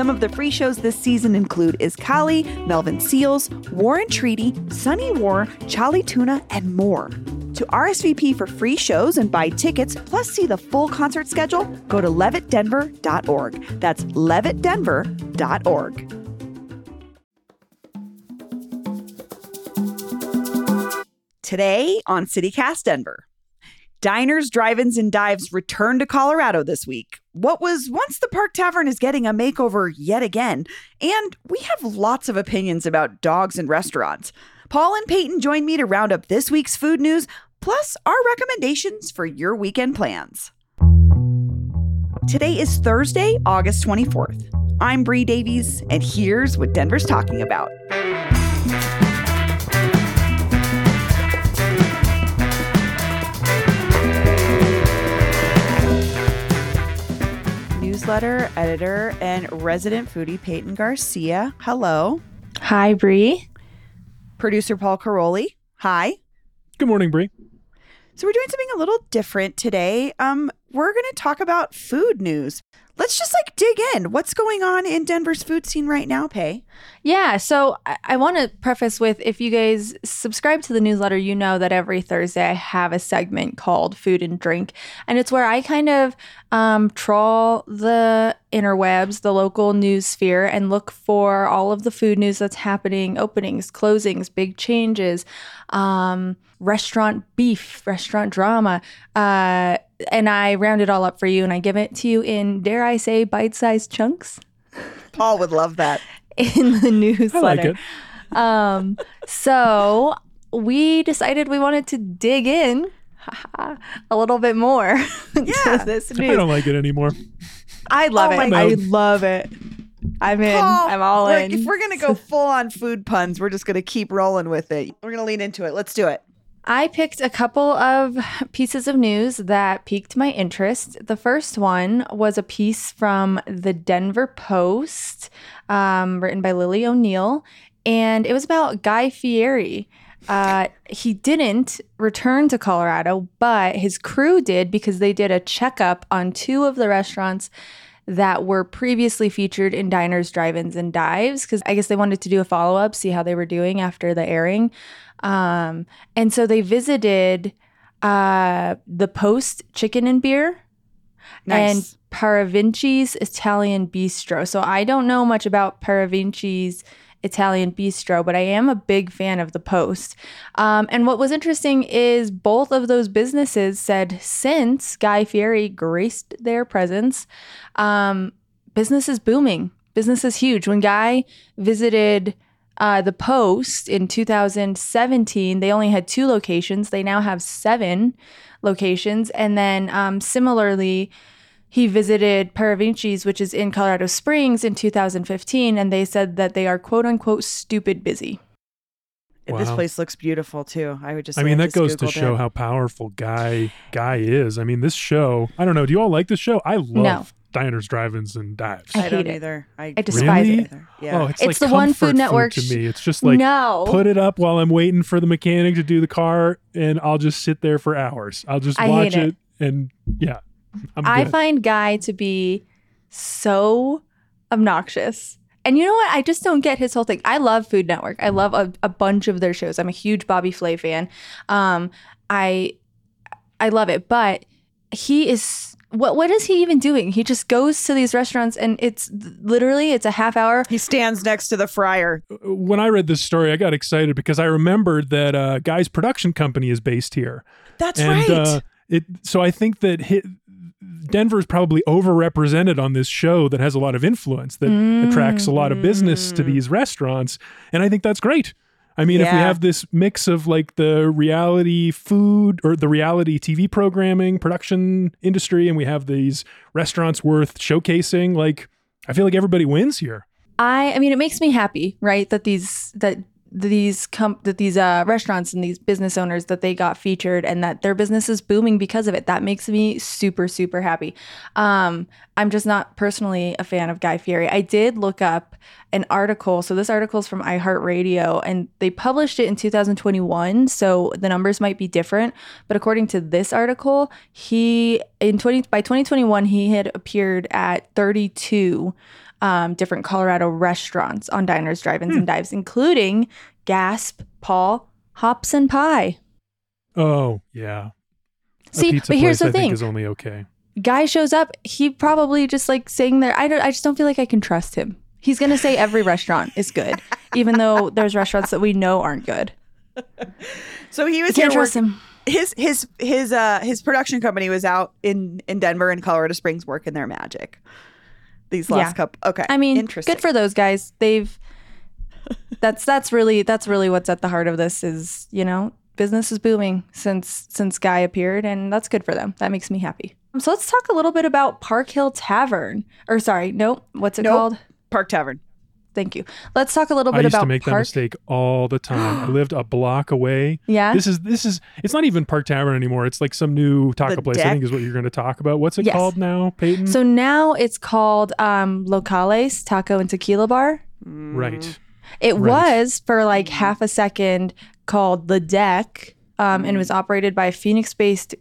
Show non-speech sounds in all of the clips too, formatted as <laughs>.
Some of the free shows this season include Iskali, Melvin Seals, War and Treaty, Sunny War, Charlie Tuna, and more. To RSVP for free shows and buy tickets, plus see the full concert schedule, go to levittdenver.org. That's levittdenver.org. Today on CityCast Denver. Diners, drive-ins, and dives return to Colorado this week. What was once the Park Tavern is getting a makeover yet again, and we have lots of opinions about dogs and restaurants. Paul and Peyton join me to round up this week's food news, plus our recommendations for your weekend plans. Today is Thursday, August 24th. I'm Bree Davies, and here's what Denver's talking about. Newsletter editor and resident foodie Peyton Garcia. Hello. Hi, Bree. Producer Paul Karolyi. Hi. Good morning, Bree. So we're doing something a little different today. Um, we're going to talk about food news let's just like dig in. What's going on in Denver's food scene right now, Pay? Yeah. So I, I want to preface with if you guys subscribe to the newsletter, you know that every Thursday I have a segment called Food and Drink. And it's where I kind of um, trawl the interwebs, the local news sphere, and look for all of the food news that's happening openings, closings, big changes, um, restaurant beef, restaurant drama. Uh, and I round it all up for you and I give it to you in, dare I say, bite sized chunks. Paul would love that. <laughs> in the newsletter. Like um, so we decided we wanted to dig in <laughs> a little bit more <laughs> yeah. to this news. I don't like it anymore. I love oh it. I love it. I'm in. Paul, I'm all in. If we're gonna go full on food puns, we're just gonna keep rolling with it. We're gonna lean into it. Let's do it. I picked a couple of pieces of news that piqued my interest. The first one was a piece from the Denver Post, um, written by Lily O'Neill, and it was about Guy Fieri. Uh, he didn't return to Colorado, but his crew did because they did a checkup on two of the restaurants that were previously featured in diners, drive-ins, and dives. Because I guess they wanted to do a follow-up, see how they were doing after the airing. Um, and so they visited uh, the Post Chicken and Beer nice. and Paravicini's Italian Bistro. So I don't know much about Paravicini's Italian Bistro, but I am a big fan of the Post. Um, and what was interesting is both of those businesses said since Guy Fieri graced their presence, um, business is booming. Business is huge. When Guy visited uh, the Post in 2017, they only had two locations. They now have seven locations. And then um, similarly, he visited Paravicini's, which is in Colorado Springs, in 2015, and they said that they are quote unquote stupid busy. Wow. This place looks beautiful too. I would just. I mean, I that goes Googled to show it. how powerful Guy Guy is. I mean, this show. I don't know. Do you all like this show? I love No. diners, drive-ins, and dives. I I, don't hate it. either. I, I despise Really? it. Yeah. Oh, it's, It's like the one comfort Food Network to me. It's just like no, put it up while I'm waiting for the mechanic to do the car, and I'll just sit there for hours. I'll just I watch hate it. and yeah, I'm I find Guy to be so obnoxious. And you know what? I just don't get his whole thing. I love Food Network. I love a, a bunch of their shows. I'm a huge Bobby Flay fan. Um, I I love it, but he is what what is he even doing? He just goes to these restaurants and it's literally it's a half hour. he stands next to the fryer. when I read this story, I got excited because I remembered that uh, Guy's production company is based here. That's and right. uh, it so I think that hi Denver's probably overrepresented on this show that has a lot of influence that attracts a lot of business to Mm. these restaurants, and I think that's great. I mean, if we have this mix of like the reality food or the reality TV programming production industry, and we have these restaurants worth showcasing, like I feel like everybody wins here. I I mean it makes me happy, right? That these that these that these uh, restaurants and these business owners that they got featured and that their business is booming because of it. That makes me super super happy. Um, I'm just not personally a fan of Guy Fieri. I did look up an article. So this article is from iHeartRadio and they published it in 2021. So the numbers might be different, but according to this article, he in 20 by 2021 he had appeared at 32 um, different Colorado restaurants on diners, drive-ins, and dives, including Gasp, Paul, Hops and Pie. Oh yeah. A See, pizza but here's place, the I think thing: is only okay. guy shows up, he probably just like saying there. I don't. I just don't feel like I can trust him. He's gonna say every restaurant is good, even though there's restaurants that we know aren't good. <laughs> So he was can't here trust working, him. his his his uh his production company was out in in Denver and Colorado Springs working their magic. These last Yeah. couple. Okay. I mean, interesting. good for those guys. They've that's that's really that's really what's at the heart of this is you know business is booming since since Guy appeared, and that's good for them. That makes me happy. So let's talk a little bit about Park Hill Tavern. Or sorry, no, what's it Nope. called? Park Tavern. Thank you. Let's talk a little bit about I bit used about to make that mistake all the time. I <gasps> lived a block away. Yeah. This is this is it's not even Park Tavern anymore. It's like some new taco The place. I think is what you're going to talk about. What's it Yes. called now, Peyton? so now it's called um, Locales Taco and Tequila Bar. right. It Right. was for like half a second called The Deck, um, and it was operated by a Phoenix based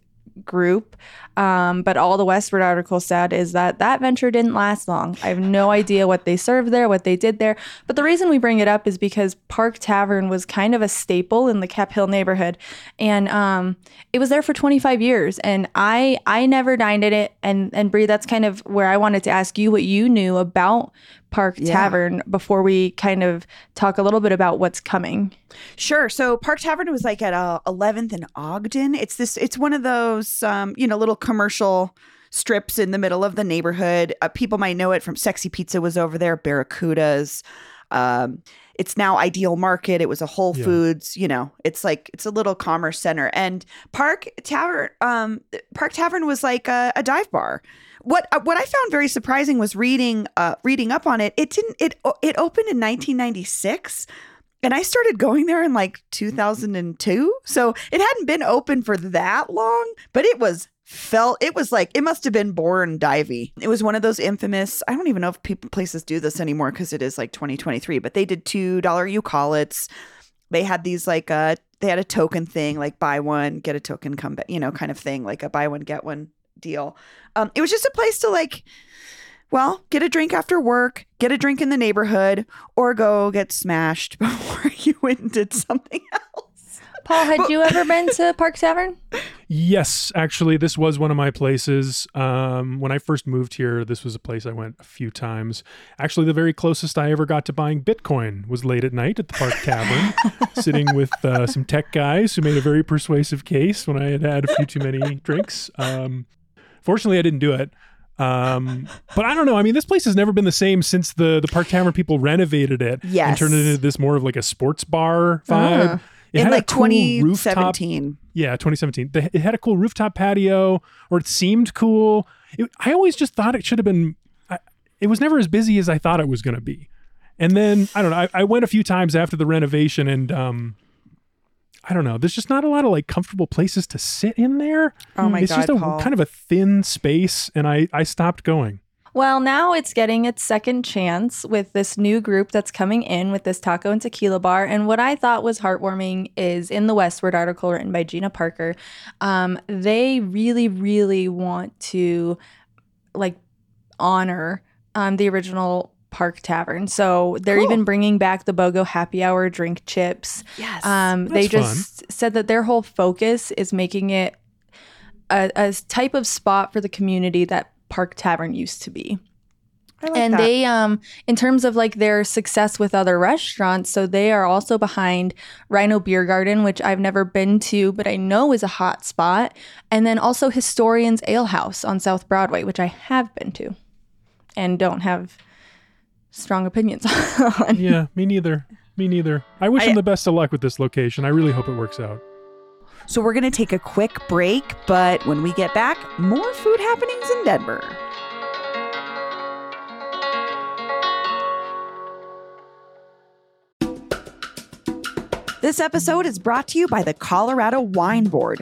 group. Um, but all the Westword article said is that that venture didn't last long. I have no idea what they served there, what they did there. But the reason we bring it up is because Park Tavern was kind of a staple in the Cap Hill neighborhood, and um, it was there for 25 years. And I I never dined at it. And and Bree, that's kind of where I wanted to ask you what you knew about Park Yeah. Tavern before we kind of talk a little bit about what's coming. Sure. So Park Tavern was like at uh, 11th and Ogden. It's this. It's one of those, um, you know, little commercial strips in the middle of the neighborhood. Uh, people might know it from Sexy Pizza was over there, Barracudas. Um, it's now Ideal Market. It was a Whole Yeah. Foods. You know, it's like it's a little commerce center. And Park Tavern, um, Park Tavern was like a, a dive bar. What uh, what I found very surprising was reading uh, reading up on it. It didn't it it opened in 1996. And I started going there in like 2002. So it hadn't been open for that long, but it was felt it was like it must have been born divey. It was one of those infamous, I don't even know if people places do this anymore because it is like 2023, but they did $2 you call it's. They had these like uh they had a token thing like buy one, get a token, come back, you know, kind of thing, like a buy one, get one deal. Um, it was just a place to like well, get a drink after work, get a drink in the neighborhood, or go get smashed <laughs> before you went and did something <laughs> else. Paul, had you ever been to Park Tavern? Yes, actually, this was one of my places. Um, when I first moved here, this was a place I went a few times. Actually, the very closest I ever got to buying Bitcoin was late at night at the Park Tavern, <laughs> sitting with uh, some tech guys who made a very persuasive case when I had had a few too many <laughs> drinks. Um, fortunately, I didn't do it. Um, but I don't know. I mean, this place has never been the same since the the Park Tavern people renovated it and turned it into this more of like a sports bar vibe. Uh-huh. It in like cool rooftop 2017. yeah, 2017. It had a cool rooftop patio, or it seemed cool. It, I always just thought it should have been. I, it was never as busy as I thought it was going to be. And then I don't know. I, I went a few times after the renovation, and um, I don't know. There's just not a lot of like comfortable places to sit in there. Oh my it's God, just a Paul. kind of a thin space, and I I stopped going. Well, now it's getting its second chance with this new group that's coming in with this taco and tequila bar. And what I thought was heartwarming is in the Westword article written by Gina Parker, um, they really, really want to like honor um, the original Park Tavern. So they're Cool. even bringing back the BOGO happy hour drink chips. Yes. Um, they That's just said that their whole focus is making it a, a type of spot for the community that Park Tavern used to be. I like and that. they, um, in terms of like their success with other restaurants, so they are also behind RiNo Beer Garden, which I've never been to, but I know is a hot spot, and then also Historians Ale House on South Broadway, which I have been to, and don't have strong opinions <laughs> on. Yeah, me neither. Me neither. I wish I- them the best of luck with this location. I really hope it works out. So we're going to take a quick break, but when we get back, more food happenings in Denver. This episode is brought to you by the Colorado Wine Board.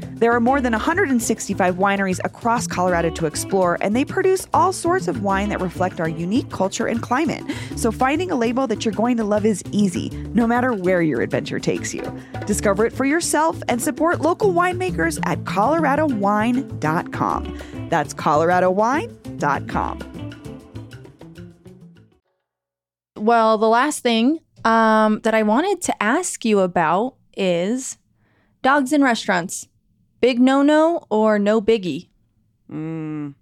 There are more than 165 wineries across Colorado to explore, and they produce all sorts of wine that reflect our unique culture and climate. So finding a label that you're going to love is easy, no matter where your adventure takes you. Discover it for yourself and support local winemakers at coloradowine.com. That's coloradowine.com. Well, the last thing um, that I wanted to ask you about is dogs in restaurants. Big no no or no biggie? Mm.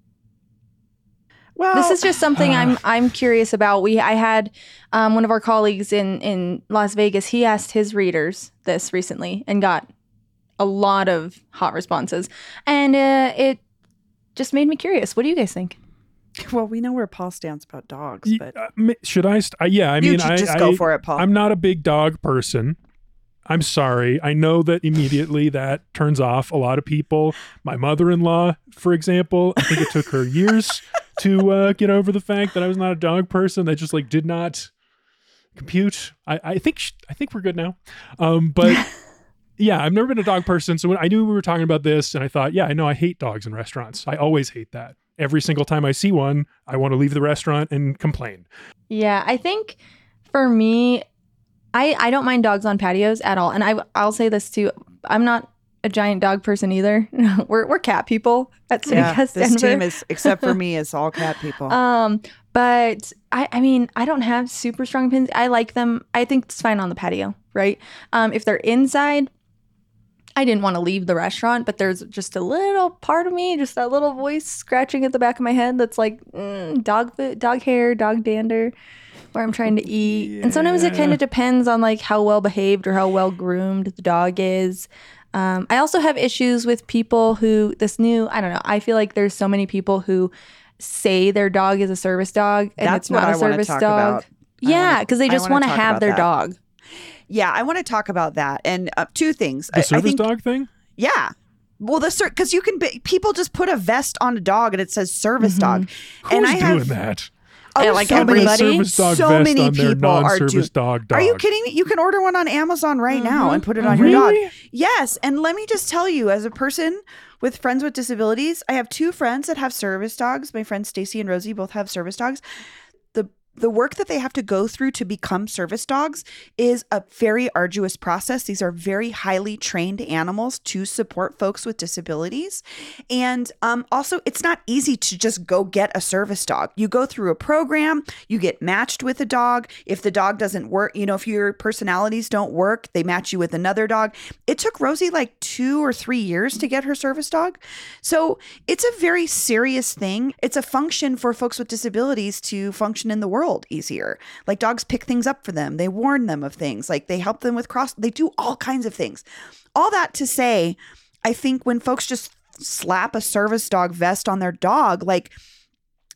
Well, this is just something I'm I'm curious about. We I had um, one of our colleagues in in Las Vegas. He asked his readers this recently and got a lot of hot responses, and uh, it just made me curious. What do you guys think? Well, we know where Paul stands about dogs, but Uh, should I? St- uh, yeah, I you mean, ju- I just go I- for it, Paul. I'm not a big dog person. I'm sorry. I know that immediately that turns off a lot of people. My mother-in-law, for example, I think it took her <laughs> years to uh, get over the fact that I was not a dog person. That just like did not compute. I, I think sh- I think we're good now. Um, but <laughs> yeah, I've never been a dog person. So when I knew we were talking about this, and I thought, yeah, I know I hate dogs in restaurants. I always hate that. Every single time I see one, I want to leave the restaurant and complain. Yeah, I think for me, I I don't mind dogs on patios at all, and I I'll say this too. I'm not a giant dog person either. <laughs> we're we're cat people at yeah, Citycast this Denver. team is, except for me, <laughs> is all cat people. Um, but I, I mean, I don't have super strong opinions. I like them. I think it's fine on the patio, right? Um, if they're inside, I didn't want to leave the restaurant, but there's just a little part of me, just that little voice scratching at the back of my head that's like mm, dog, dog hair, dog dander, where I'm trying to eat. And sometimes it kind of depends on like how well behaved or how well groomed the dog is. Um, I also have issues with people who this new. I don't know. I feel like there's so many people who say their dog is a service dog and That's it's not I a wanna service talk dog. about. Yeah, because they just wanna want to talk have their that. dog. yeah, I want to talk about that and uh, two things. The I, I service think, dog thing? Yeah. Well, the because you can be, people just put a vest on a dog and it says service Mm-hmm. dog, Who's and I doing have that? Oh, like so many, everybody? dog so many people are doing. dog dog. Are you kidding me? You can order one on Amazon right now Mm-hmm. and put it on your dog. Really? Yes, and let me just tell you, as a person with friends with disabilities, I have two friends that have service dogs. My friends Stacy and Rosie both have service dogs. The work that they have to go through to become service dogs is a very arduous process. These are very highly trained animals to support folks with disabilities. And um, also, it's not easy to just go get a service dog. You go through a program, you get matched with a dog. If the dog doesn't work, you know, if your personalities don't work, they match you with another dog. It took Rosie like two or three years to get her service dog. So it's a very serious thing. It's a function for folks with disabilities to function in the world easier. Like dogs pick things up for them, they warn them of things, like they help them with cross, they do all kinds of things. All that to say, I think when folks just slap a service dog vest on their dog, like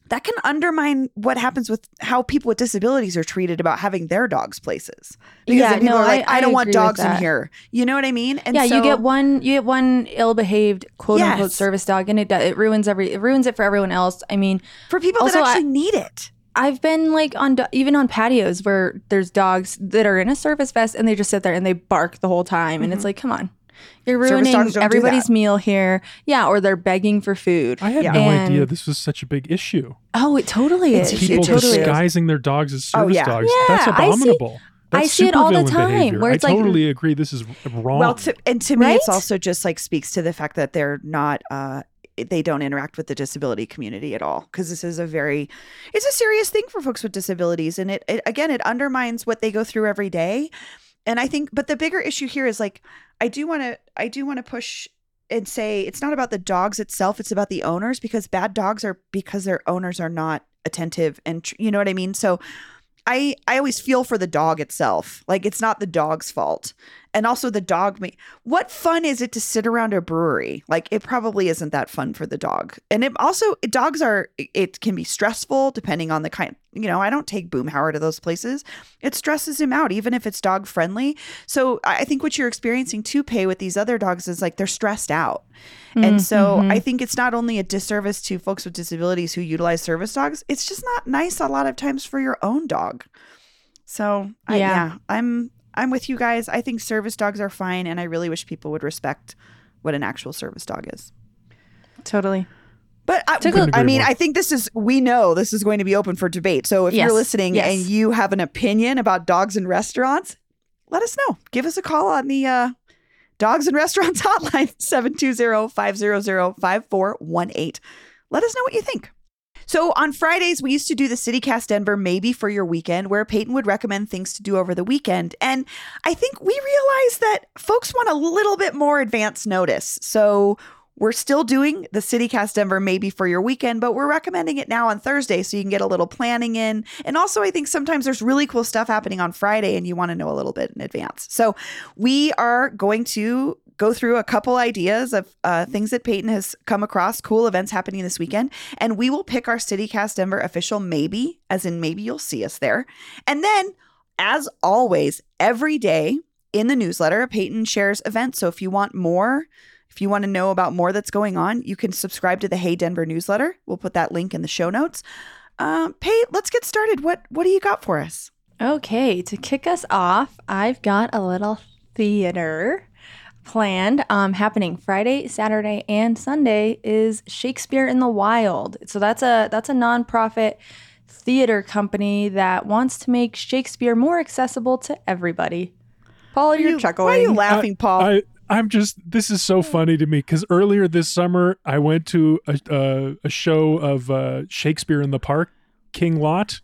that can undermine what happens with how people with disabilities are treated about having their dogs places. Because Yeah, people no, are like, I- I, I don't want dogs in here. You know what I mean? And yeah, so- you get one you get one ill-behaved quote unquote Yes. service dog and it it ruins every it ruins it for everyone else. I mean, for people Also, that I- actually need it. I've been like on do- even on patios where there's dogs that are in a service vest and they just sit there and they bark the whole time and it's like, come on. You're Mm-hmm. Ruining dogs don't do everybody's meal here. Yeah, or they're begging for food. I had Yeah. no And- idea this was such a big issue. oh, it totally It's is. It People totally is. disguising their dogs as Oh, service yeah. dogs. Yeah, That's I see- abominable. I see it all the time, behavior. where it's I like- totally agree. This is wrong. Well, to, and to me, it's also just like speaks to the fact that they're not, uh, they don't interact with the disability community at all. Because this is a very, it's a serious thing for folks with disabilities, and it, it again, it undermines what they go through every day. And I think, but the bigger issue here is like, I do want to, I do want to push and say it's not about the dogs itself; it's about the owners because bad dogs are because their owners are not attentive and you know what I mean. So I I always feel for the dog itself. Like it's not the dog's fault. And also the dog. Ma- what fun is it to sit around a brewery? Like it probably isn't that fun for the dog. And it also dogs are. It can be stressful depending on the kind. You know, I don't take Boomhauer to those places. It stresses him out, even if it's dog friendly. So I I think what you're experiencing to pay with these other dogs is like they're stressed out. And so Mhm. I think it's not only a disservice to folks with disabilities who utilize service dogs, it's just not nice a lot of times for your own dog. So I, Yeah. yeah, I'm I'm with you guys. I think service dogs are fine, and I really wish people would respect what an actual service dog is. Totally. But I, Took a- I Couldn't mean, more. I think this is we know this is going to be open for debate. So if Yes, you're listening yes. and you have an opinion about dogs in restaurants, let us know. Give us a call on the uh, Dogs and Restaurants <laughs> hotline 720-500-5418. Let us know what you think. So on Fridays, we used to do the CityCast Denver maybe for your weekend, where Peyton would recommend things to do over the weekend. And I think we realized that folks want a little bit more advance notice. So we're still doing the CityCast Denver maybe for your weekend, but we're recommending it now on Thursday so you can get a little planning in. And also, I think sometimes there's really cool stuff happening on Friday and you want to know a little bit in advance. So we are going to go through a couple ideas of uh, things that Peyton has come across, cool events happening this weekend, and we will pick our CityCast Denver official maybe, as in maybe you'll see us there. And then, as always, every day in the newsletter, Peyton shares events. So if you want more, if you want to know about more that's going on, you can subscribe to the Hey Denver newsletter. We'll put that link in the show notes. Um, Peyton, let's get started. What what do you got for us? Okay, to kick us off, I've got a little theater planned um, happening Friday, Saturday, and Sunday is Shakespeare in the Wild. So that's a that's a nonprofit theater company that wants to make Shakespeare more accessible to everybody. Paul, you're you, chuckling. Why are you laughing, Paul? I I'm just this is so funny to me because earlier this summer I went to a a, a show of uh, Shakespeare in the Park, King Lot,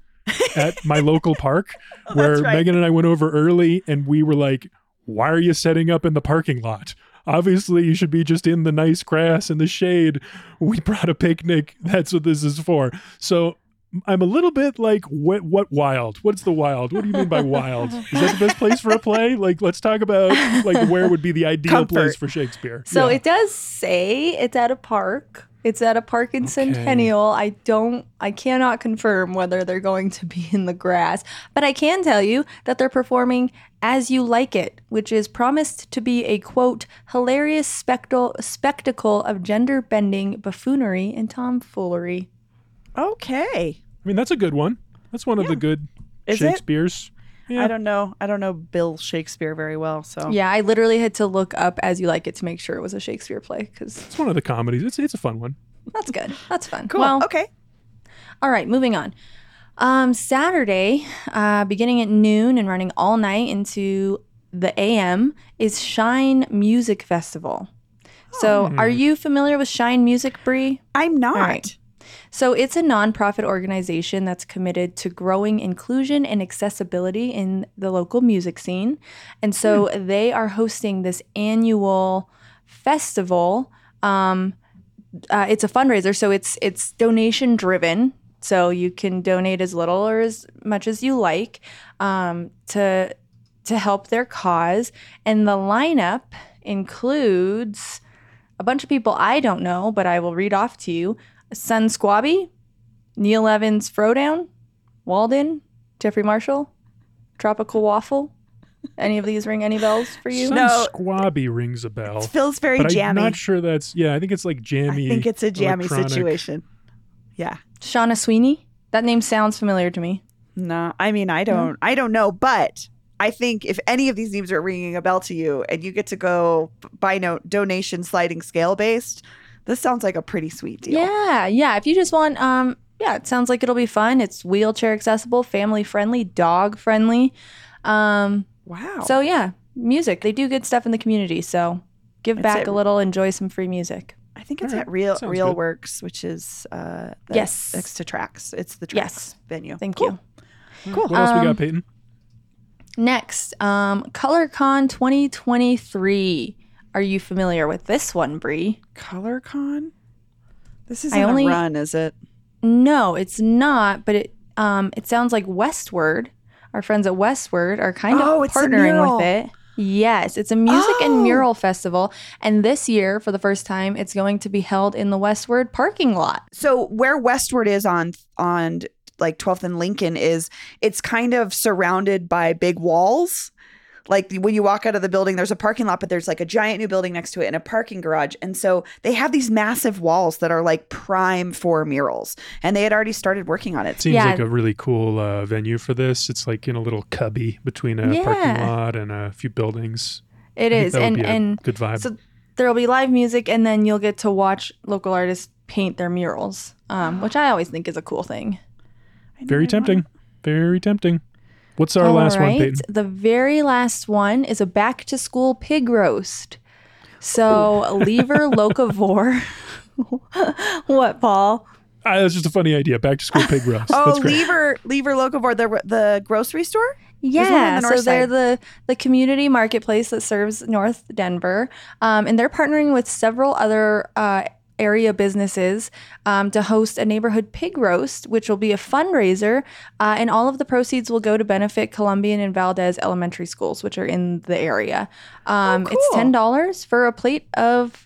at my <laughs> local park, where right. Megan and I went over early, and we were like, "Why are you setting up in the parking lot?" Obviously, you should be just in the nice grass and the shade. We brought a picnic. That's what this is for. So I'm a little bit like, what? What wild? What's the wild? What do you mean by wild? Is that the best place for a play? Like, let's talk about like where would be the ideal Comfort. place for Shakespeare. So Yeah. it does say it's at a park. It's at a park in Centennial. I don't, I cannot confirm whether they're going to be in the grass, but I can tell you that they're performing As You Like It, which is promised to be a quote, hilarious spectacle, spectacle of gender bending buffoonery and tomfoolery. Okay. I mean, that's a good one. That's one of Yeah. the good Is it? Shakespeare's. Yeah. I don't know. I don't know Bill Shakespeare very well, so Yeah, I literally had to look up As You Like It to make sure it was a Shakespeare play because It's one of the comedies. It's it's a fun one. that's good. That's fun. cool. Well, okay. All right, moving on. Um, Saturday, uh, beginning at noon and running all night into the AM, is Shine Music Festival. So, are you familiar with Shine Music, Bree? I'm not. right. So, it's a nonprofit organization that's committed to growing inclusion and accessibility in the local music scene. And so, they are hosting this annual festival. Um, uh, it's a fundraiser, so it's it's donation driven. So you can donate as little or as much as you like um, to to help their cause. And the lineup includes a bunch of people I don't know, but I will read off to you: Sunsquabi, Neil Evans, Frodown, Walden, Jeffrey Marshall, Tropical Waffle. Any of these ring any bells for you? Some No. squabby rings a bell. It feels very but I'm not sure that's yeah. I think it's like jammy. I think it's a jammy electronic. situation. Yeah. Shauna Sweeney. That name sounds familiar to me. No, I mean I don't I don't know, but I think if any of these names are ringing a bell to you and you get to go b- by no donation sliding scale based, this sounds like a pretty sweet deal. Yeah, yeah. If you just want, um, yeah, it sounds like it'll be fun. It's wheelchair accessible, family friendly, dog friendly. Um, Wow. so yeah, music. They do good stuff in the community. So give It's back a- a little, enjoy some free music. I think it's All right. at Real Sounds Real good. Works, which is uh the- Yes. next to Tracks. It's the Yes. Tracks venue. Thank Cool. you. Cool. What else we Um, got, Peyton? Next, um, ColorCon 2023. Are you familiar with this one, Bree? ColorCon? This isn't I only- a run, is it? No, it's not. But it um, it sounds like Westword. Our friends at Westword are kind of Oh, a partnering with it. Yes, it's a music Oh. and mural festival. And this year, for the first time, it's going to be held in the Westword parking lot. So where Westword is on on like 12th and Lincoln is it's kind of surrounded by big walls. Like when you walk out of the building, there's a parking lot, but there's like a giant new building next to it and a parking garage. And so they have these massive walls that are like prime for murals. And they had already started working on it. Seems Yeah. like a really cool uh, venue for this. It's like in a little cubby between a parking lot and a few buildings. It I is. And and good vibe. so there will be live music, and then you'll get to watch local artists paint their murals, um, which I always think is a cool thing. Very tempting. Very tempting. What's our All last one, right. Peyton? The very last one is a back to school pig roast. So <laughs> lever locavore. <laughs> what, Paul? Ah, that's just a funny idea. Back to school pig roast. Oh, that's great. Lever Lever Locavore, the the grocery store? Yeah, the so north they're side. the the community marketplace that serves North Denver, um, and they're partnering with several other uh, area businesses um, to host a neighborhood pig roast, which will be a fundraiser, uh, and all of the proceeds will go to benefit Columbian and Valdez elementary schools, which are in the area. Um, It's cool. ten dollars for a plate of.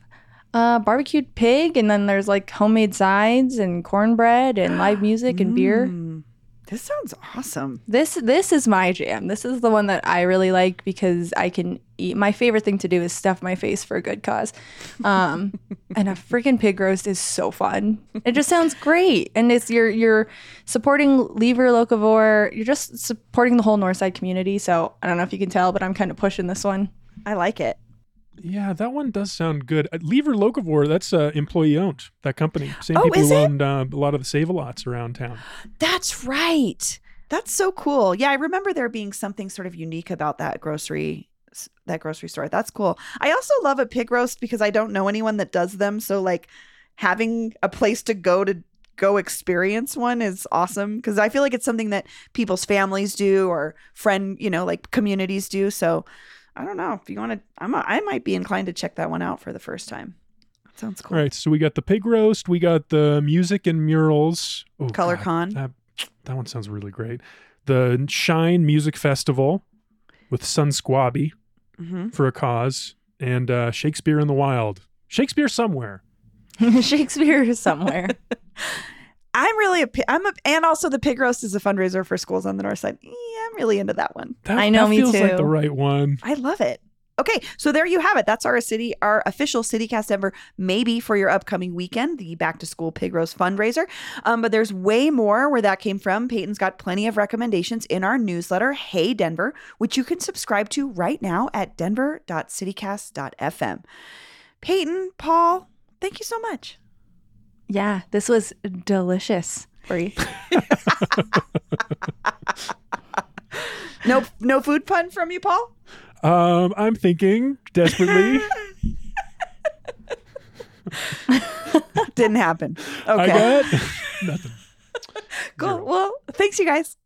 Uh, barbecued pig, and then there's like homemade sides and cornbread and live music and beer. Mm, this sounds awesome. This this is my jam. This is the one that I really like because I can eat. My favorite thing to do is stuff my face for a good cause, um, <laughs> and a freaking pig roast is so fun. It just sounds great, and it's you're you're supporting Lever Locavore. You're just supporting the whole Northside community. So I don't know if you can tell, but I'm kind of pushing this one. I like it. Yeah, that one does sound good. Uh, Lever Locavore, that's uh, employee owned. That company, same Oh, people is who it? owned uh, a lot of the Save a Lots around town. That's right. That's so cool. Yeah, I remember there being something sort of unique about that grocery that grocery store. That's cool. I also love a pig roast because I don't know anyone that does them, so like having a place to go to go experience one is awesome because I feel like it's something that people's families do or friend, you know, like communities do. So I don't know if you want to. I'm. A, I might be inclined to check that one out for the first time. That sounds cool. All right, so we got the pig roast, we got the music and murals. Oh, Color God, Con. That, that one sounds really great. The Shine Music Festival with Sunsquabi hmm for a cause, and uh, Shakespeare in the Wild. Shakespeare somewhere. <laughs> <laughs> Shakespeare somewhere. <laughs> I'm really a. pi- I'm a, and also the pig roast is a fundraiser for schools on the north side. Yeah, I'm really into that one. That, I know, that me feels like too. the right one. I love it. Okay, so there you have it. That's our city, our official CityCast Denver, maybe for your upcoming weekend, the Back to School Pig Roast fundraiser. Um, but there's way more where that came from. Peyton's got plenty of recommendations in our newsletter, Hey Denver, which you can subscribe to right now at denver.citycast.fm. Peyton, Paul, thank you so much. Yeah, this was delicious. Free. No, no food pun from you, Paul. Um, I'm thinking desperately. Didn't happen. I Okay, got <laughs> nothing. cool. zero. Well, thanks, you guys.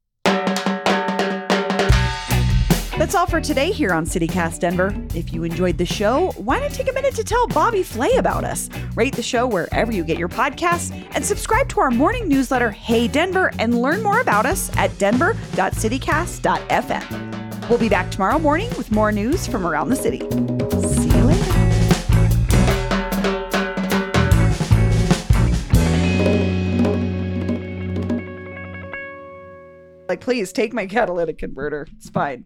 That's all for today here on CityCast Denver. If you enjoyed the show, why not take a minute to tell Bobby Flay about us? Rate the show wherever you get your podcasts and subscribe to our morning newsletter, Hey Denver, and learn more about us at denver.citycast.fm. We'll be back tomorrow morning with more news from around the city. See you later. Like, please take my catalytic converter. It's fine.